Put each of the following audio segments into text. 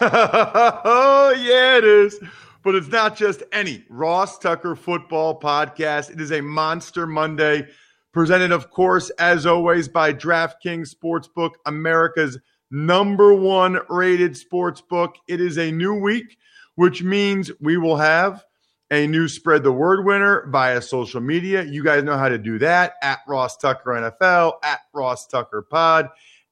Oh, yeah, it is. But it's not just any Ross Tucker football podcast. It is a Monster Monday, presented, of course, as always, by DraftKings Sportsbook, America's number one rated sportsbook. It is a new week, which means we will have a new spread the word winner via social media. You guys know how to do that at Ross Tucker NFL, at Ross Tucker Pod,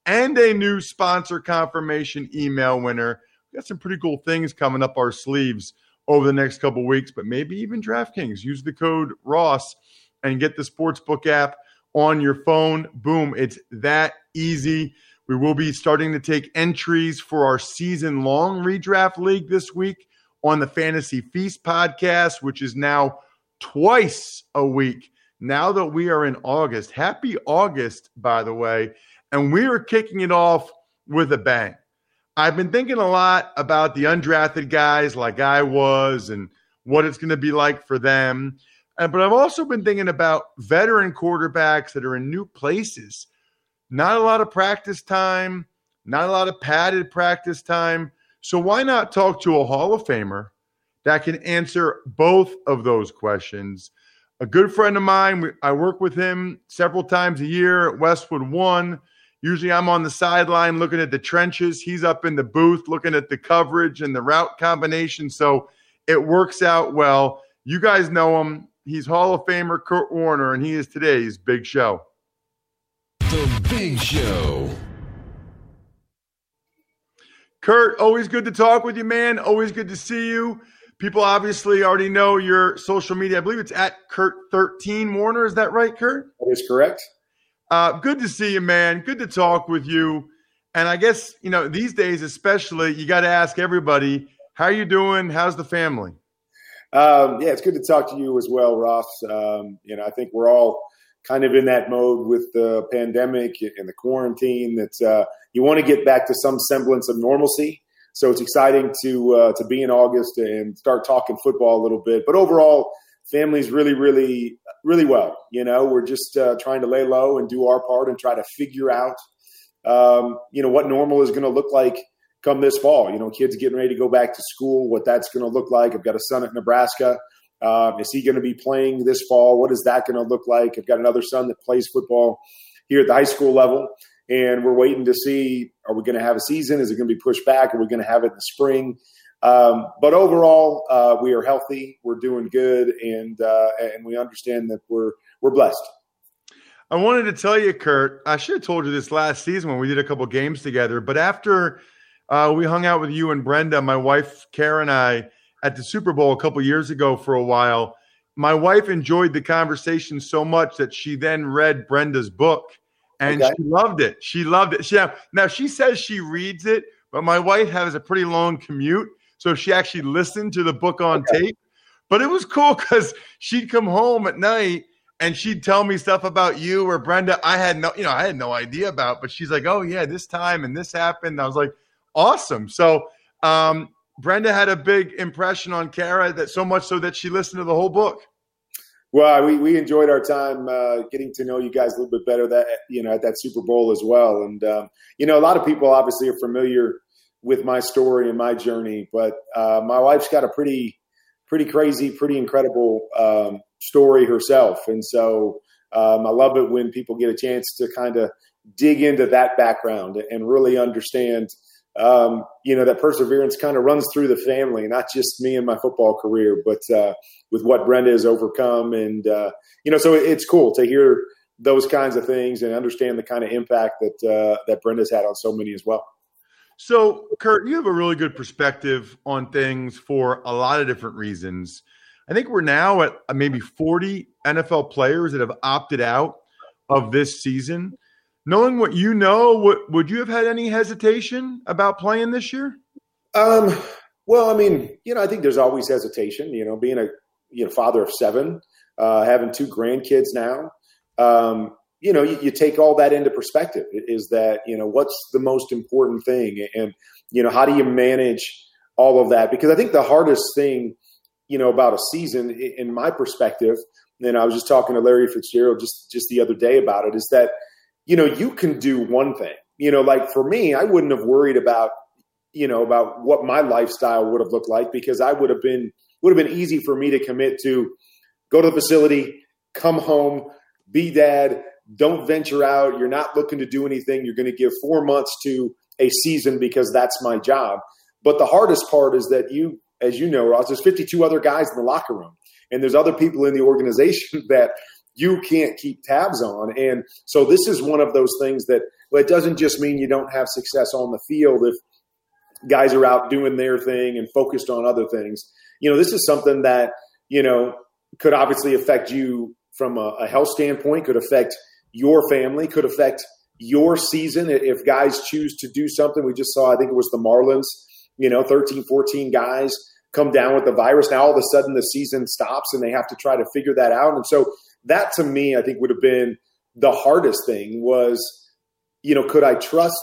and a new sponsor confirmation email winner. Got some pretty cool things coming up our sleeves over the next couple weeks, but maybe even DraftKings. Use the code Ross and get the Sportsbook app on your phone. Boom, it's that easy. We will be starting to take entries for our season long redraft league this week on the Fantasy Feast podcast, which is now twice a week. Now that we are in August, happy August, by the way, and we are kicking it off with a bang. I've been thinking a lot about the undrafted guys like I was and what it's going to be like for them. But I've also been thinking about veteran quarterbacks that are in new places. Not a lot of practice time, not a lot of padded practice time. So why not talk to a Hall of Famer that can answer both of those questions? A good friend of mine, I work with him several times a year at Westwood One. Usually I'm on the sideline looking at the trenches. He's up in the booth looking at the coverage and the route combination. So it works out well. You guys know him. He's Hall of Famer Kurt Warner, and he is today's big show. The Big Show. Kurt, always good to talk with you, man. Always good to see you. People obviously already know your social media. I believe it's at Kurt13 Warner. Is that right, Kurt? That is correct. Uh, good to see you, man. Good to talk with you. And I guess, you know, these days, especially, you got to ask everybody, how you doing? How's the family? Um, yeah, it's good to talk to you as well, Ross. Um, you know, I think we're all kind of in that mode with the pandemic and the quarantine that uh, you want to get back to some semblance of normalcy. So it's exciting to uh, to be in August and start talking football a little bit. But overall, family's really, really, really well. You know, we're just uh, trying to lay low and do our part and try to figure out, um, you know, what normal is going to look like come this fall. You know, kids getting ready to go back to school, what that's going to look like. I've got a son at Nebraska. Um, is he going to be playing this fall? What is that going to look like? I've got another son that plays football here at the high school level, and we're waiting to see are we going to have a season? Is it going to be pushed back? Are we going to have it in the spring? Um, but overall, uh, we are healthy. We're doing good, and uh, and we understand that we're we're blessed. I wanted to tell you, Kurt. I should have told you this last season when we did a couple games together. But after uh, we hung out with you and Brenda, my wife Karen and I at the Super Bowl a couple years ago for a while. My wife enjoyed the conversation so much that she then read Brenda's book and okay. she loved it. She loved it. She, now she says she reads it, but my wife has a pretty long commute, so she actually listened to the book on okay. tape. But it was cool because she'd come home at night and she'd tell me stuff about you or Brenda. I had no, you know, I had no idea about, but she's like, "Oh yeah, this time and this happened." I was like, "Awesome!" So um, Brenda had a big impression on Kara that so much so that she listened to the whole book. Well, we, we enjoyed our time uh, getting to know you guys a little bit better that you know at that Super Bowl as well, and um, you know a lot of people obviously are familiar with my story and my journey. But uh, my wife's got a pretty, pretty crazy, pretty incredible um, story herself, and so um, I love it when people get a chance to kind of dig into that background and really understand. Um, you know that perseverance kind of runs through the family, not just me and my football career, but uh, with what Brenda has overcome, and uh, you know, so it's cool to hear those kinds of things and understand the kind of impact that uh, that Brenda's had on so many as well. So, Kurt, you have a really good perspective on things for a lot of different reasons. I think we're now at maybe 40 NFL players that have opted out of this season. Knowing what you know, what, would you have had any hesitation about playing this year? Um, well, I mean, you know, I think there's always hesitation. You know, being a you know father of seven, uh, having two grandkids now. Um, you know, you, you, take all that into perspective. Is that you know what's the most important thing, and you know how do you manage all of that? Because I think the hardest thing, you know, about a season, in my perspective, and I was just talking to Larry Fitzgerald just just the other day about it, is that you know you can do one thing. You know, like for me, I wouldn't have worried about you know about what my lifestyle would have looked like because I would have been would have been easy for me to commit to go to the facility, come home, be dad, don't venture out. You're not looking to do anything. You're going to give four months to a season because that's my job. But the hardest part is that you, as you know, Ross, there's 52 other guys in the locker room, and there's other people in the organization that you can't keep tabs on. And so this is one of those things that well, it doesn't just mean you don't have success on the field if guys are out doing their thing and focused on other things. You know, this is something that, you know, could obviously affect you from a, a health standpoint, could affect your family, could affect your season if guys choose to do something. We just saw, I think it was the Marlins, you know, 13, 14 guys come down with the virus. Now all of a sudden the season stops and they have to try to figure that out. And so that to me, I think would have been the hardest thing was, you know, could I trust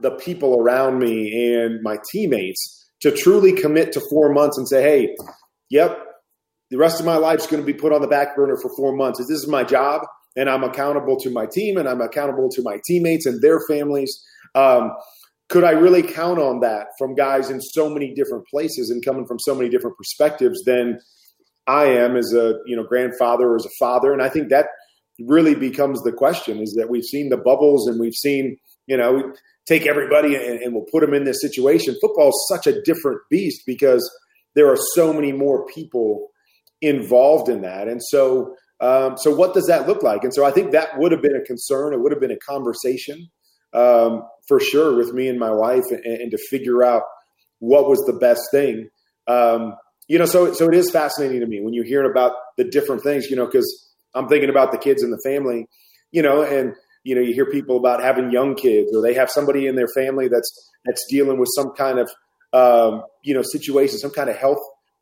the people around me and my teammates to truly commit to four months and say, hey, yep, the rest of my life is going to be put on the back burner for four months. This is my job, and I'm accountable to my team, and I'm accountable to my teammates and their families. Um, could I really count on that from guys in so many different places and coming from so many different perspectives than I am as a you know grandfather or as a father? And I think that really becomes the question: is that we've seen the bubbles and we've seen you know take everybody and, and we'll put them in this situation. Football is such a different beast because there are so many more people involved in that. And so, um, so what does that look like? And so I think that would have been a concern. It would have been a conversation um, for sure with me and my wife, and, and, to figure out what was the best thing. Um, you know, so so it is fascinating to me when you hear about the different things. You know, because I'm thinking about the kids in the family. You know, and you know, you hear people about having young kids, or they have somebody in their family that's that's dealing with some kind of um, you know situation, some kind of health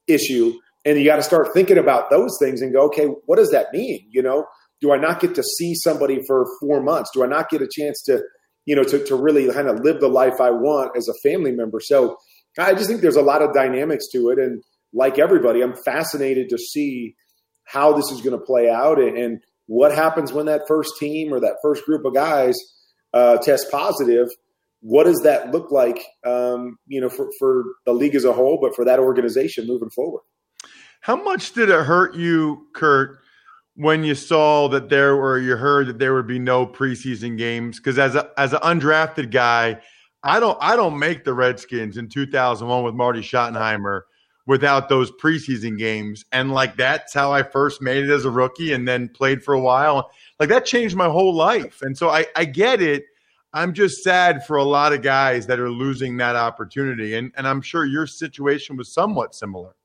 issue and you got to start thinking about those things and go, okay, what does that mean? You know, do I not get to see somebody for four months? Do I not get a chance to, you know, to, to really kind of live the life I want as a family member? So I just think there's a lot of dynamics to it. And like everybody, I'm fascinated to see how this is going to play out and, and, what happens when that first team or that first group of guys uh, test positive. What does that look like, um, you know, for, for the league as a whole, but for that organization moving forward? How much did it hurt you, Kurt, when you saw that there were you heard that there would be no preseason games? Because as a as an undrafted guy, I don't I don't make the Redskins in 2001 with Marty Schottenheimer without those preseason games. And like that's how I first made it as a rookie and then played for a while. Like that changed my whole life. And so I, I get it. I'm just sad for a lot of guys that are losing that opportunity. And and I'm sure your situation was somewhat similar.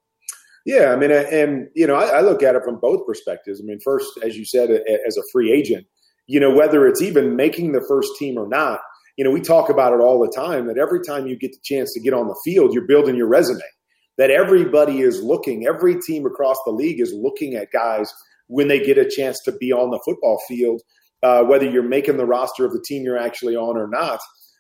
Yeah, I mean, and you know, I, I, look at it from both perspectives. I mean, first, as you said, as a free agent, you know, whether it's even making the first team or not, you know, we talk about it all the time. That every time you get the chance to get on the field, you're building your resume. That everybody is looking, every team across the league is looking at guys when they get a chance to be on the football field, uh, whether you're making the roster of the team you're actually on or not.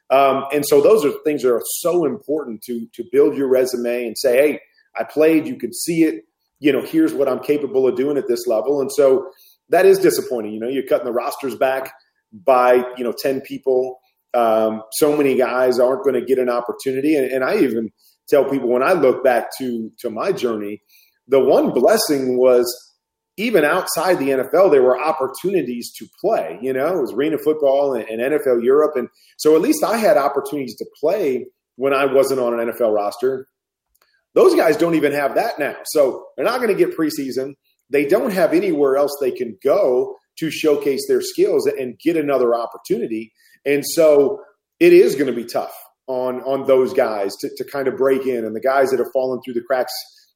Um, and so those are things that are so important to to build your resume and say, hey I played, you could see it. You know, here's what I'm capable of doing at this level. And so that is disappointing. You know, you're cutting the rosters back by, you know, 10 people um, so many guys aren't going to get an opportunity. And, and I even tell people when I look back to to my journey, the one blessing was even outside the NFL, there were opportunities to play. You know, it was arena football and, and, NFL Europe, and so at least I had opportunities to play when I wasn't on an NFL roster. Those guys don't even have that now, so they're not going to get preseason. They don't have anywhere else they can go to showcase their skills and get another opportunity. And so it is going to be tough on on those guys to, to kind of break in and the guys that have fallen through the cracks,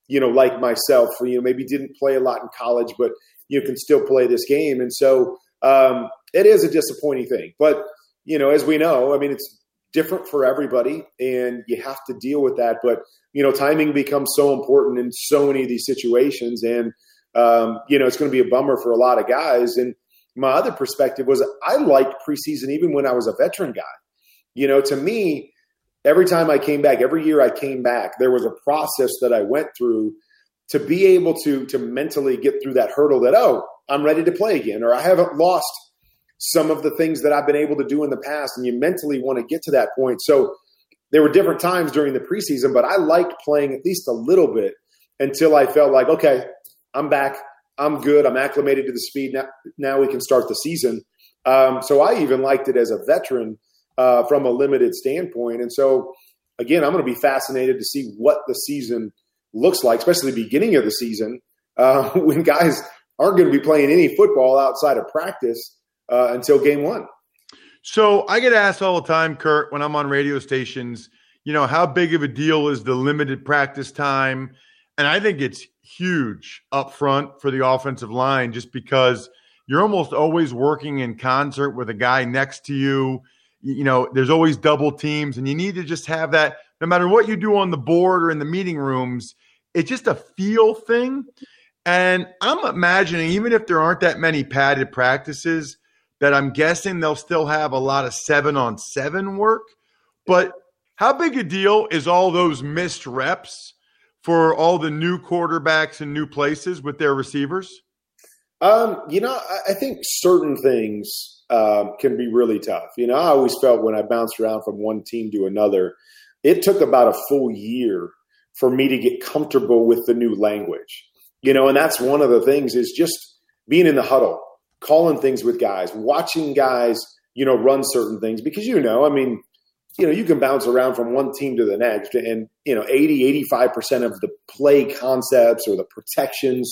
you know, like myself, you know, maybe didn't play a lot in college, but you know, can still play this game. And so um, it is a disappointing thing. But, you know, as we know, I mean, it's different for everybody and you have to deal with that. But, you know, timing becomes so important in so many of these situations. And, um, you know, it's going to be a bummer for a lot of guys. And my other perspective was I liked preseason even when I was a veteran guy. You know, to me, every time I came back, every year I came back, there was a process that I went through to be able to to mentally get through that hurdle that oh, I'm ready to play again, or I haven't lost some of the things that I've been able to do in the past, and you mentally want to get to that point. So there were different times during the preseason, but I liked playing at least a little bit until I felt like okay, I'm back. I'm good. I'm acclimated to the speed. Now, now we can start the season. Um, so I even liked it as a veteran uh, from a limited standpoint. And so, again, I'm going to be fascinated to see what the season looks like, especially the beginning of the season uh, when guys aren't going to be playing any football outside of practice uh, until game one. So I get asked all the time, Kurt, when I'm on radio stations, you know, how big of a deal is the limited practice time? And I think it's huge up front for the offensive line just because you're almost always working in concert with a guy next to you. You know, there's always double teams, and you need to just have that no matter what you do on the board or in the meeting rooms. It's just a feel thing. And I'm imagining, even if there aren't that many padded practices, that I'm guessing they'll still have a lot of seven on seven work. But how big a deal is all those missed reps for all the new quarterbacks and new places with their receivers? Um, you know, I, I think certain things um, can be really tough. You know, I always felt when I bounced around from one team to another, it took about a full year for me to get comfortable with the new language. You know, and that's one of the things is just being in the huddle, calling things with guys, watching guys, you know, run certain things because you know, I mean, you know, you can bounce around from one team to the next and, you know, 80, 85% of the play concepts or the protections,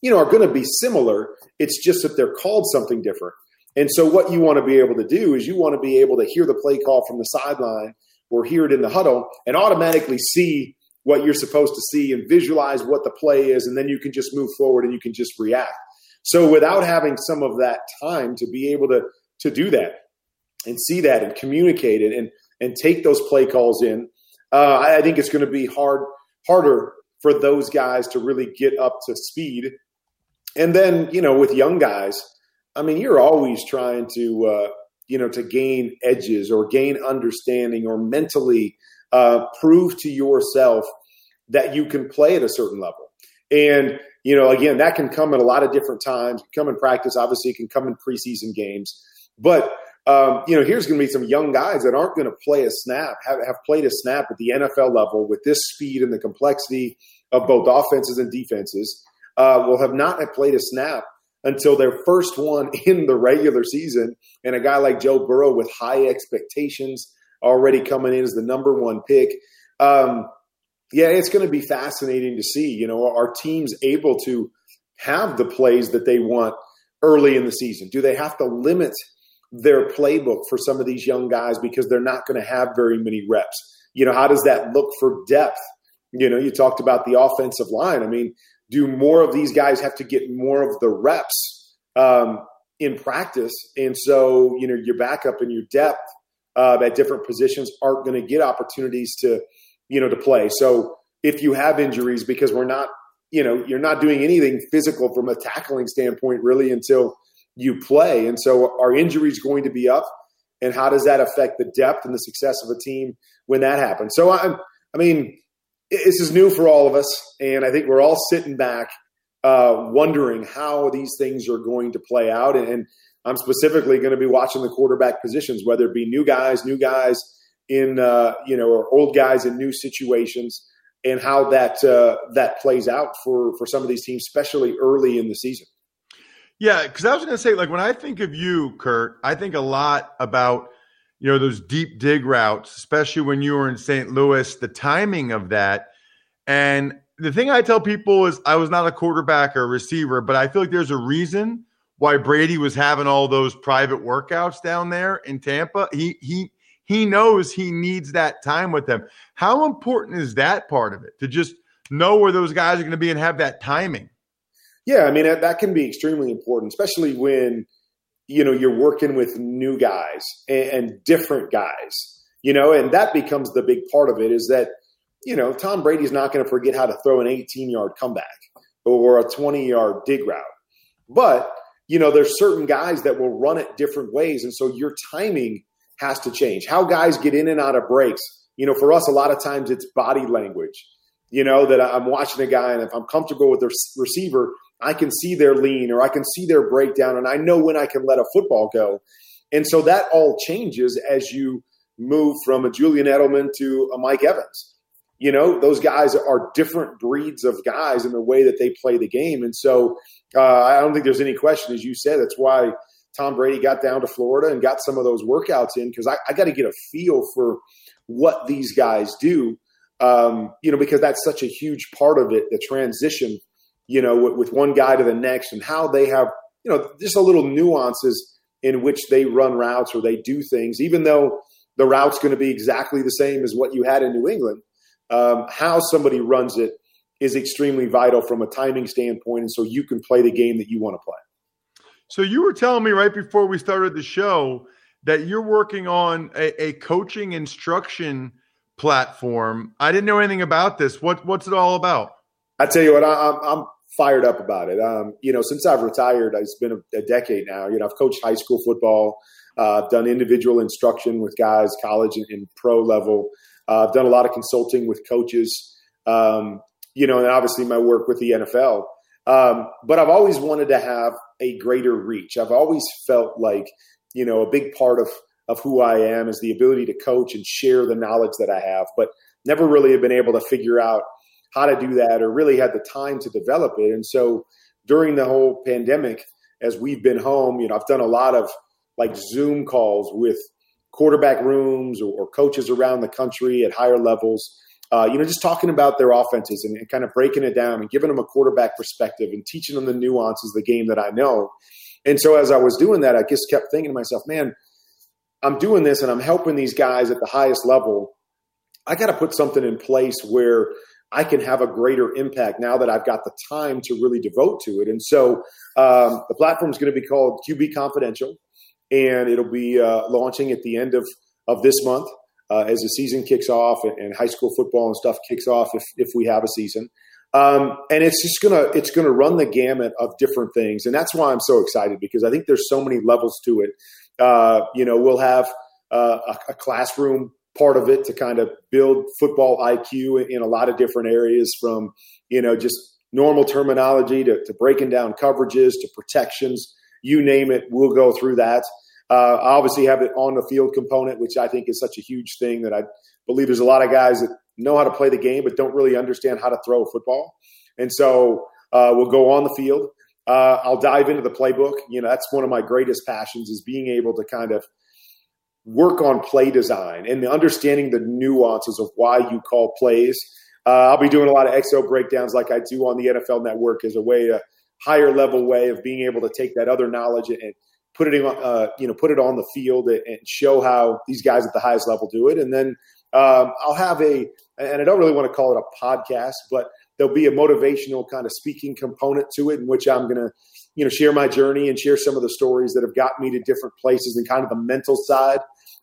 you know, are going to be similar. It's just that they're called something different. And so what you want to be able to do is you want to be able to hear the play call from the sideline or hear it in the huddle and automatically see what you're supposed to see and visualize what the play is. And then you can just move forward and you can just react. So without having some of that time to be able to, to do that and see that and communicate it and, and take those play calls in. Uh, I, I think it's going to be hard harder for those guys to really get up to speed. And then you know, with young guys, I mean, you're always trying to uh, you know to gain edges or gain understanding or mentally uh, prove to yourself that you can play at a certain level. And you know, again, that can come at a lot of different times. Come in practice, obviously, can come in preseason games. But um, you know, here's going to be some young guys that aren't going to play a snap, have, have played a snap at the NFL level with this speed and the complexity of both offenses and defenses, uh, will have not have played a snap until their first one in the regular season. And a guy like Joe Burrow with high expectations already coming in as the number one pick. Um, yeah, it's going to be fascinating to see. You know, are teams able to have the plays that they want early in the season? Do they have to limit – their playbook for some of these young guys because they're not going to have very many reps. You know, how does that look for depth? You know, you talked about the offensive line. I mean, do more of these guys have to get more of the reps um, in practice? And so, you know, your backup and your depth uh, at different positions aren't going to get opportunities to, you know, to play. So if you have injuries, because we're not, you know, you're not doing anything physical from a tackling standpoint really until you play. And so are injuries going to be up? And how does that affect the depth and the success of a team when that happens? So I'm, I mean, this is new for all of us, and I think we're all sitting back, uh, wondering how these things are going to play out. And, I'm specifically going to be watching the quarterback positions, whether it be new guys, new guys in uh, you know, or old guys in new situations, and how that uh, that plays out for for some of these teams, especially early in the season. Yeah, because I was going to say, like when I think of you, Kurt, I think a lot about you know those deep dig routes, especially when you were in St. Louis. The timing of that, and the thing I tell people is, I was not a quarterback or a receiver, but I feel like there's a reason why Brady was having all those private workouts down there in Tampa. He he he knows he needs that time with them. How important is that part of it to just know where those guys are going to be and have that timing? Yeah, I mean that, can be extremely important, especially when you know you're working with new guys and, and different guys. You know, and that becomes the big part of it is that you know Tom Brady's not going to forget how to throw an 18 yard comeback or a 20 yard dig route, but you know, there's certain guys that will run it different ways. And so your timing has to change. How guys get in and out of breaks. You know, for us, a lot of times it's body language. You know, that I'm watching a guy and if I'm comfortable with the receiver, I can see their lean or I can see their breakdown and I know when I can let a football go. And so that all changes as you move from a Julian Edelman to a Mike Evans. You know, those guys are different breeds of guys in the way that they play the game. And so uh, I don't think there's any question, as you said, that's why Tom Brady got down to Florida and got some of those workouts in because I, I got to get a feel for what these guys do. Um, you know, because that's such a huge part of it, the transition, you know, with, with, one guy to the next and how they have, you know, just a little nuances in which they run routes or they do things, even though the route's going to be exactly the same as what you had in New England. Um, how somebody runs it is extremely vital from a timing standpoint, and so you can play the game that you want to play. So you were telling me right before we started the show that you're working on a, a coaching instruction platform. I didn't know anything about this. What what's it all about? I tell you what, I, am I'm fired up about it. Um, you know, since I've retired, it's been a, a, decade now. You know, I've coached high school football. Uh, I've done individual instruction with guys, college and, and pro level. Uh, I've done a lot of consulting with coaches. Um, you know, and obviously my work with the NFL. Um, but I've always wanted to have a greater reach. I've always felt like, you know, a big part of of who I am is the ability to coach and share the knowledge that I have, but never really have been able to figure out how to do that or really had the time to develop it. And so during the whole pandemic, as we've been home, you know, I've done a lot of like Zoom calls with quarterback rooms or, or coaches around the country at higher levels uh, you know, just talking about their offenses and, and, kind of breaking it down and giving them a quarterback perspective and teaching them the nuances of the game that I know. And so as I was doing that, I just kept thinking to myself, man, I'm doing this and I'm helping these guys at the highest level. I got to put something in place where I can have a greater impact now that I've got the time to really devote to it. And so um, the platform is going to be called QB Confidential, and it'll be uh, launching at the end of, of this month uh, as the season kicks off and, and, high school football and stuff kicks off if, if we have a season. Um, and it's just gonna it's gonna run the gamut of different things, and that's why I'm so excited because I think there's so many levels to it. Uh, you know, we'll have uh, a, a, classroom part of it to kind of build football IQ in, in, a lot of different areas, from you know just normal terminology to, to breaking down coverages to protections, you name it. We'll go through that. Uh, I obviously have the on the field component, which I think is such a huge thing that I believe there's a lot of guys that know how to play the game but don't really understand how to throw a football. And so uh, we'll go on the field. Uh, I'll dive into the playbook. You know, that's one of my greatest passions is being able to kind of work on play design and understanding the nuances of why you call plays. Uh, I'll be doing a lot of XO breakdowns like I do on the NFL Network as a way, a higher level way of being able to take that other knowledge and – put it uh, you know, put it on the field and show how these guys at the highest level do it. And then um, I'll have a, and I don't really want to call it a podcast, but there'll be a motivational kind of speaking component to it in which I'm going to, you know, share my journey and share some of the stories that have got me to different places and kind of the mental side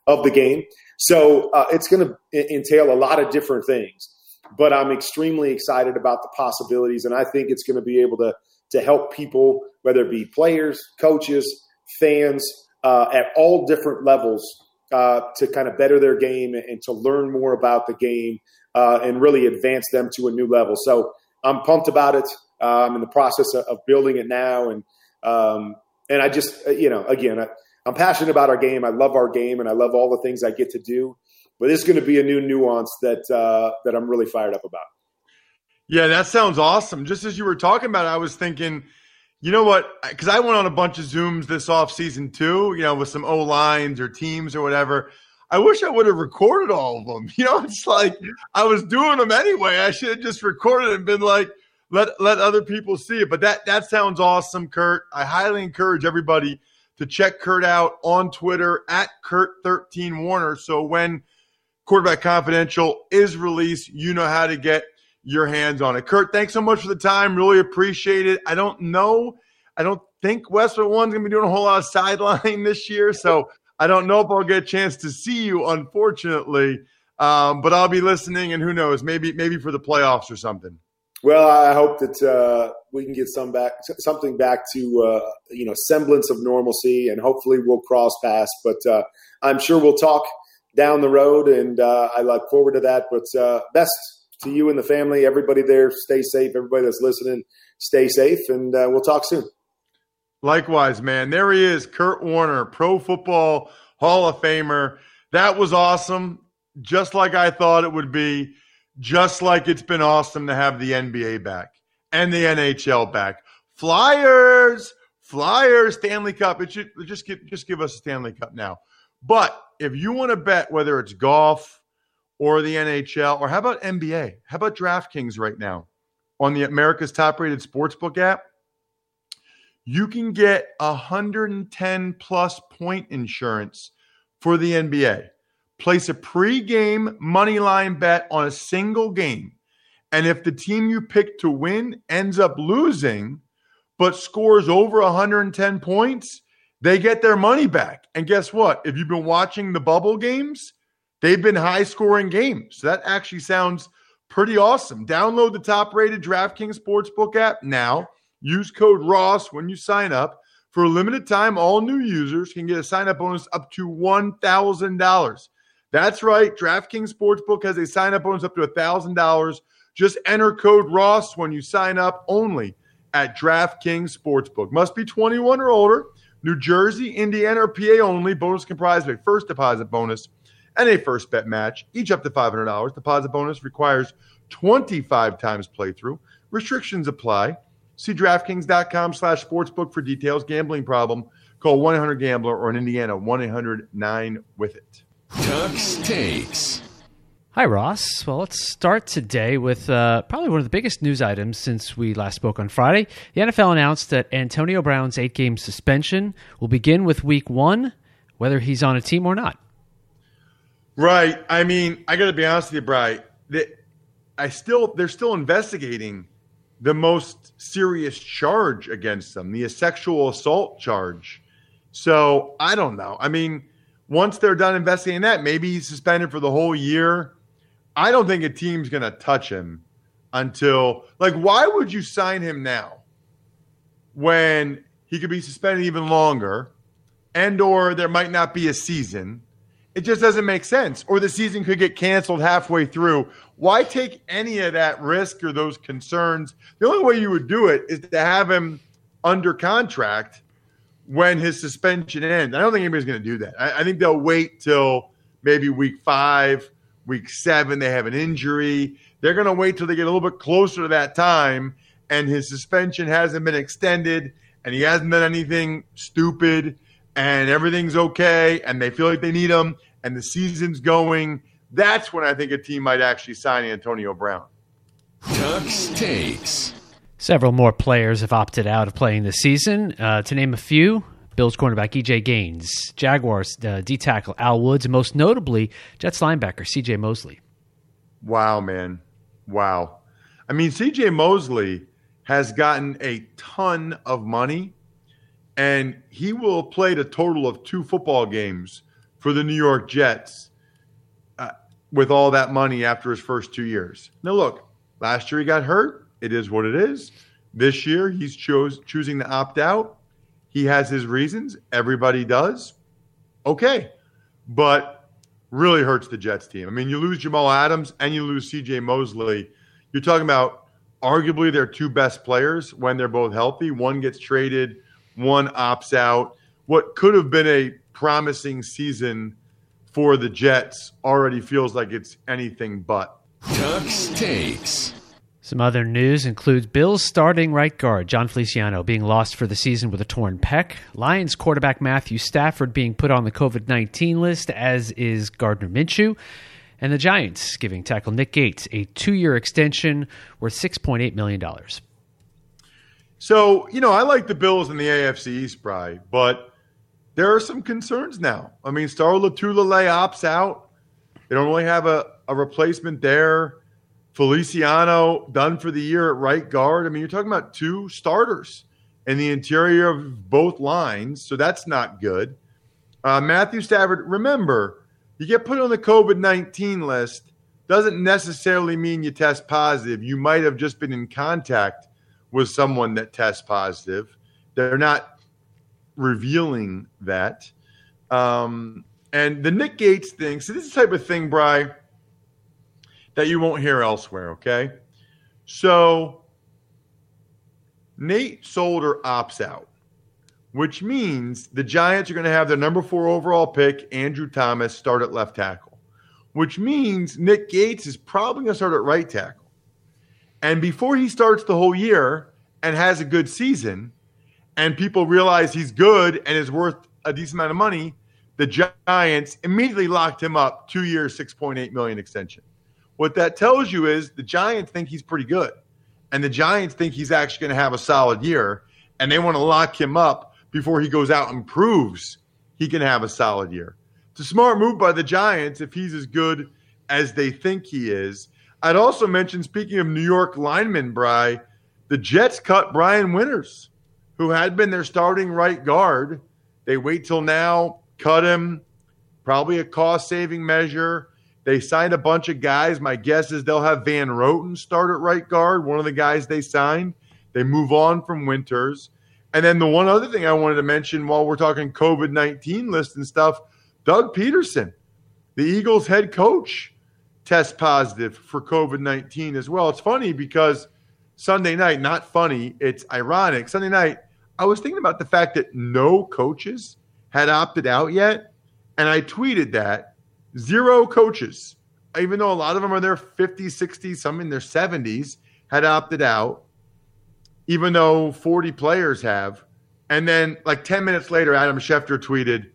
of the game. So uh, it's going to entail a lot of different things, but I'm extremely excited about the possibilities, and I think it's going to be able to to help people, whether it be players, coaches, fans uh, at all different levels uh, to kind of better their game and to learn more about the game uh, and really advance them to a new level. So I'm pumped about it. I'm in the process of, building it now, and um, and I just, uh, you know, again, I, I'm passionate about our game. I love our game, and I love all the things I get to do. But is going to be a new nuance that uh, that I'm really fired up about. Yeah, that sounds awesome. Just as you were talking about, it, I was thinking, you know what? Because I went on a bunch of Zooms this off season too, you know, with some O lines or teams or whatever. I wish I would have recorded all of them. You know, it's like I was doing them anyway. I should have just recorded and been like, let let other people see it. But that that sounds awesome, Kurt. I highly encourage everybody to check Kurt out on Twitter at Kurt13 Warner. So when Quarterback Confidential is released, you know how to get your hands on it. Kurt, thanks so much for the time. Really appreciate it. I don't know. I don't think Westwood One's going to be doing a whole lot of sideline this year. So I don't know if I'll get a chance to see you, unfortunately. Um, but I'll be listening, and who knows, maybe maybe for the playoffs or something. Well, I hope that uh, we can get some back, something back to uh, you know semblance of normalcy, and hopefully we'll cross paths. But uh, I'm sure we'll talk down the road, and uh, I look forward to that. But uh, best to you and the family, everybody there. Stay safe. Everybody that's listening, stay safe, and uh, we'll talk soon. Likewise, man. There he is, Kurt Warner, Pro Football Hall of Famer. That was awesome, just like I thought it would be just like it's been awesome to have the NBA back and the NHL back. Flyers, Flyers, Stanley Cup. It should just give just give us a Stanley Cup now. But if you want to bet whether it's golf or the NHL, or how about NBA? How about DraftKings right now on the America's top rated sportsbook app? You can get 110 plus point insurance for the NBA. Place a pregame money line bet on a single game. And if the team you pick to win ends up losing, but scores over 110 points, they get their money back. And guess what? If you've been watching the bubble games, they've been high scoring games. So that actually sounds pretty awesome. Download the top rated DraftKings Sportsbook app now. Use code ROSS when you sign up. For a limited time, all new users can get a sign up bonus up to $1,000. That's right. DraftKings Sportsbook has a sign up bonus up to $1,000. Just enter code ROSS when you sign up only at DraftKings Sportsbook. Must be 21 or older. New Jersey, Indiana, or PA only. Bonus comprised of a first deposit bonus and a first bet match, each up to $500. Deposit bonus requires 25 times playthrough. Restrictions apply. See DraftKings.com slash sportsbook for details. Gambling problem. Call 1-800-GAMBLER or in Indiana, 1-800-9-WITH-IT. Tux takes. Hi, Ross. Well, let's start today with uh, probably one of the biggest news items since we last spoke on Friday. The NFL announced that Antonio Brown's eight game suspension will begin with week one, whether he's on a team or not. Right. I mean, I got to be honest with you, Bry. That I still they're still investigating the most serious charge against them, the sexual assault charge. So I don't know. I mean, once they're done investigating that, maybe he's suspended for the whole year. I don't think a team's going to touch him until like why would you sign him now when he could be suspended even longer and or there might not be a season it just doesn't make sense or the season could get canceled halfway through why take any of that risk or those concerns the only way you would do it is to have him under contract when his suspension ends. I don't think anybody's going to do that. I, I, think they'll wait till maybe week five, week seven. They have an injury. They're going to wait till they get a little bit closer to that time, and his suspension hasn't been extended, and he hasn't done anything stupid, and everything's okay, and they feel like they need him, and the season's going. That's when I think a team might actually sign Antonio Brown. Tux takes. Several more players have opted out of playing this season. Uh, to name a few, Bills cornerback EJ Gaines, Jaguars uh, D tackle Al Woods, and most notably Jets linebacker CJ Mosley. Wow, man. Wow. I mean, CJ Mosley has gotten a ton of money, and he will have played a total of two football games for the New York Jets uh, with all that money after his first two years. Now, look, last year he got hurt it is what it is. This year, he's chose, choosing to opt out. He has his reasons. Everybody does. Okay. But really hurts the Jets team. I mean, you lose Jamal Adams and you lose CJ Mosley. You're talking about arguably their two best players when they're both healthy. One gets traded, one opts out. What could have been a promising season for the Jets already feels like it's anything but. Tux takes. Some other news includes Bills starting right guard Jon Feliciano being lost for the season with a torn pec, Lions quarterback Matthew Stafford being put on the COVID 19 list, as is Gardner Minshew, and the Giants giving tackle Nick Gates a two year extension worth $6.8 million. So, you know, I like the Bills in the AFC East, Bry, but there are some concerns now. I mean, Star Lotulelei opts out. They don't really have a, a replacement there. Feliciano done for the year at right guard. I mean, you're talking about two starters in the interior of both lines, so that's not good. Uh, Matthew Stafford, remember, you get put on the COVID 19 list doesn't necessarily mean you test positive. You might have just been in contact with someone that tests positive. They're not revealing that. Um, and the Nick Gates thing, so this is the type of thing, Bry, that you won't hear elsewhere, okay? So Nate Solder opts out, which means the Giants are going to have their number four overall pick, Andrew Thomas, start at left tackle, which means Nick Gates is probably going to start at right tackle. And before he starts the whole year and has a good season, and people realize he's good and is worth a decent amount of money, the Giants immediately locked him up, two years, six point eight million extension. What that tells you is the Giants think he's pretty good, and the Giants think he's actually going to have a solid year, and they want to lock him up before he goes out and proves he can have a solid year. It's a smart move by the Giants if he's as good as they think he is. I'd also mention, speaking of New York linemen, Bry, the Jets cut Brian Winters, who had been their starting right guard. They wait till now, cut him, probably a cost saving measure. They signed a bunch of guys. My guess is they'll have Van Roten start at right guard, one of the guys they signed. They move on from Winters. And then the one other thing I wanted to mention while we're talking COVID 19 list and stuff Doug Pederson, the Eagles head coach, test positive for COVID 19 as well. It's funny because Sunday night, not funny, it's ironic. Sunday night, I was thinking about the fact that no coaches had opted out yet. And I tweeted that zero coaches, even though a lot of them are their 50s, 60s, some in their 70s, had opted out, even though 40 players have. And then, like 10 minutes later, Adam Schefter tweeted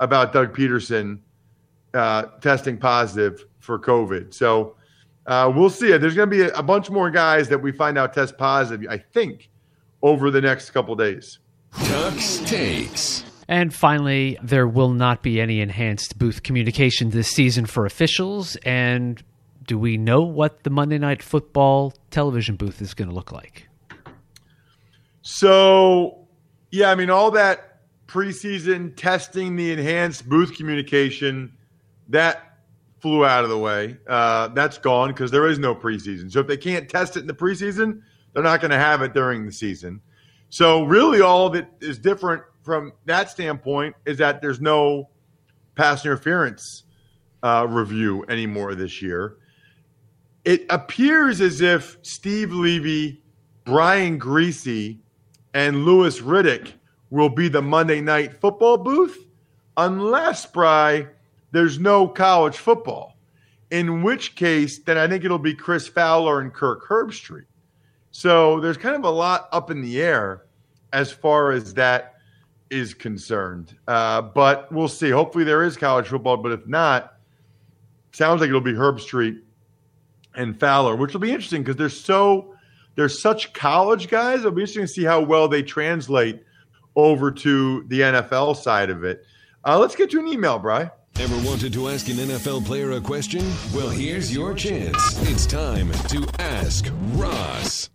about Doug Pederson uh, testing positive for COVID. So uh, we'll see. There's going to be a, a, bunch more guys that we find out test positive, I think, over the next couple days. Tux takes. And finally, there will not be any enhanced booth communication this season for officials. And do we know what the Monday Night Football television booth is going to look like? So, yeah, I mean, all that preseason testing, the enhanced booth communication, that flew out of the way. Uh, that's gone because there is no preseason. So if they can't test it in the preseason, they're not going to have it during the season. So really, all it is different from that standpoint. Is that there's no pass interference uh, review anymore this year. It appears as if Steve Levy, Brian Griese, and Louis Riddick will be the Monday night football booth, unless Bry there's no college football. In which case, then I think it'll be Chris Fowler and Kirk Herbstreit. So there's kind of a lot up in the air as far as that is concerned. Uh, but we'll see. Hopefully there is college football, but if not, sounds like it'll be Herbstreit and Fowler, which will be interesting because they're so they're such college guys. It'll be interesting to see how well they translate over to the NFL side of it. Uh, let's get to an email, Bry. Ever wanted to ask an NFL player a question? Well, here's your chance. It's time to ask Ross.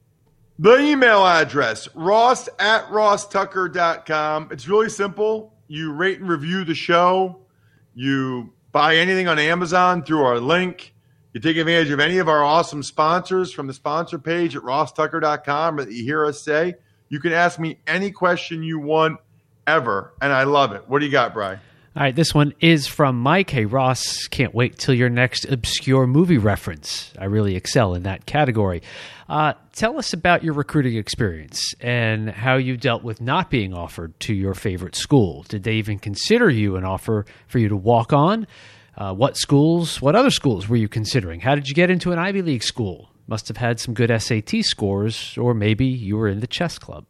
The email address, ross at rosstucker.com. It's really simple. You rate and review the show. You buy anything on Amazon through our link. You take advantage of any of our awesome sponsors from the sponsor page at rosstucker.com that you hear us say. You can ask me any question you want ever, and I love it. What do you got, Bry? All right, this one is from Mike. Hey, Ross, can't wait till your next obscure movie reference. I really excel in that category. Uh, tell us about your recruiting experience and how you dealt with not being offered to your favorite school. Did they even consider you an offer for you to walk on? Uh, what schools, what other schools were you considering? How did you get into an Ivy League school? Must have had some good SAT scores, or maybe you were in the chess club.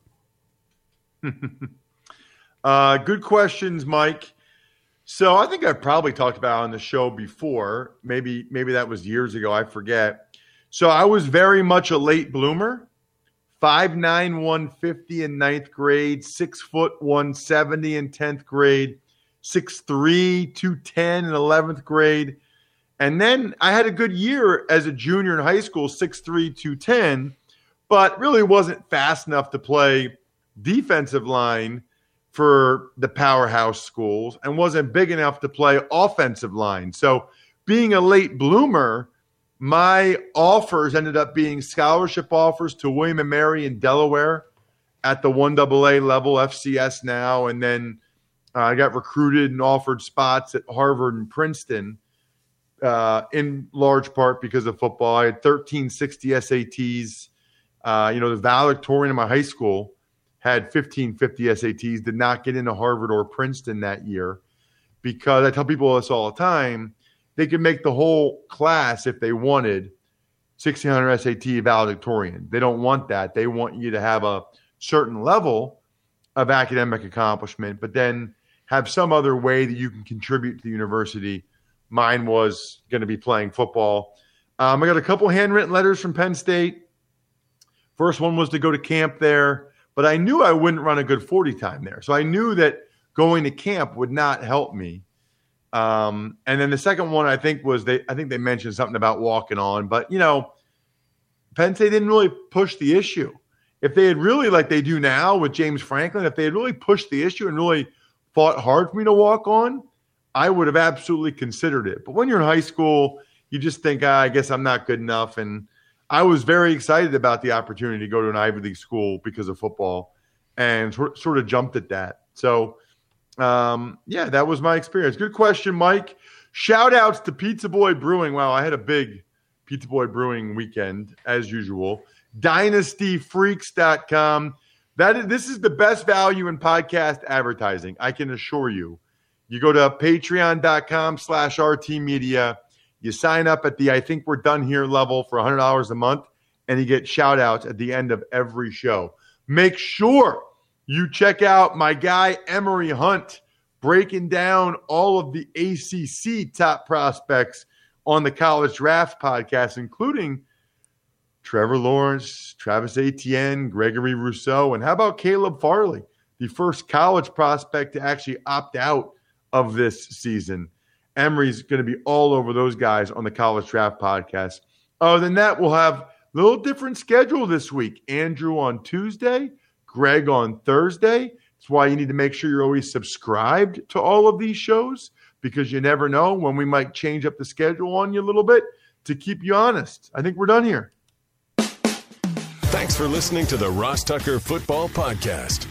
uh, good questions, Mike. So I think I've probably talked about on the show before. Maybe maybe that was years ago. I forget. So I was very much a late bloomer. 5'9", 150 in ninth grade, six foot 170 in 10th grade, 6'3", 210 in 11th grade. And then I had a good year as a junior in high school, 6'3", 210, but really wasn't fast enough to play defensive line for the powerhouse schools and wasn't big enough to play offensive line. So, being a late bloomer, my offers ended up being scholarship offers to William and Mary in Delaware at the 1AA level, FCS now, and then uh, I got recruited and offered spots at Harvard and Princeton. Uh, in large part because of football, I had 1360 SATs. Uh, you know, the valedictorian in my high school had 1550 SATs, did not get into Harvard or Princeton that year because I tell people this all the time. They could make the whole class if they wanted 1600 SAT valedictorian. They don't want that. They want you to have a certain level of academic accomplishment, but then have some other way that you can contribute to the university. Mine was going to be playing football. Um, I got a couple handwritten letters from Penn State. First one was to go to camp there but I knew I wouldn't run a good 40 time there. So I knew that going to camp would not help me. Um, and then the second one I think was they I think they mentioned something about walking on, but you know, Penn State didn't really push the issue. If they had really like they do now with James Franklin, if they had really pushed the issue and really fought hard for me to walk on, I would have absolutely considered it. But when you're in high school, you just think, ah, I guess I'm not good enough and I was very excited about the opportunity to go to an Ivy League school because of football and sort of jumped at that. So, um, yeah, that was my experience. Good question, Mike. Shout outs to Pizza Boy Brewing. Wow, I had a big Pizza Boy Brewing weekend as usual. DynastyFreaks.com. That is, this is the best value in podcast advertising. I can assure you. You go to patreon.com slash RT Media you sign up at the I think we're done here level for $100 a month, and you get shout outs at the end of every show. Make sure you check out my guy, Emory Hunt, breaking down all of the ACC top prospects on the College Draft podcast, including Trevor Lawrence, Travis Etienne, Gregory Rousseau, and how about Caleb Farley, the first college prospect to actually opt out of this season? Emory's going to be all over those guys on the College Draft Podcast. Other than that, we'll have a little different schedule this week. Andrew on Tuesday, Greg on Thursday. That's why you need to make sure you're always subscribed to all of these shows because you never know when we might change up the schedule on you a little bit to keep you honest. I think we're done here. Thanks for listening to the Ross Tucker Football Podcast.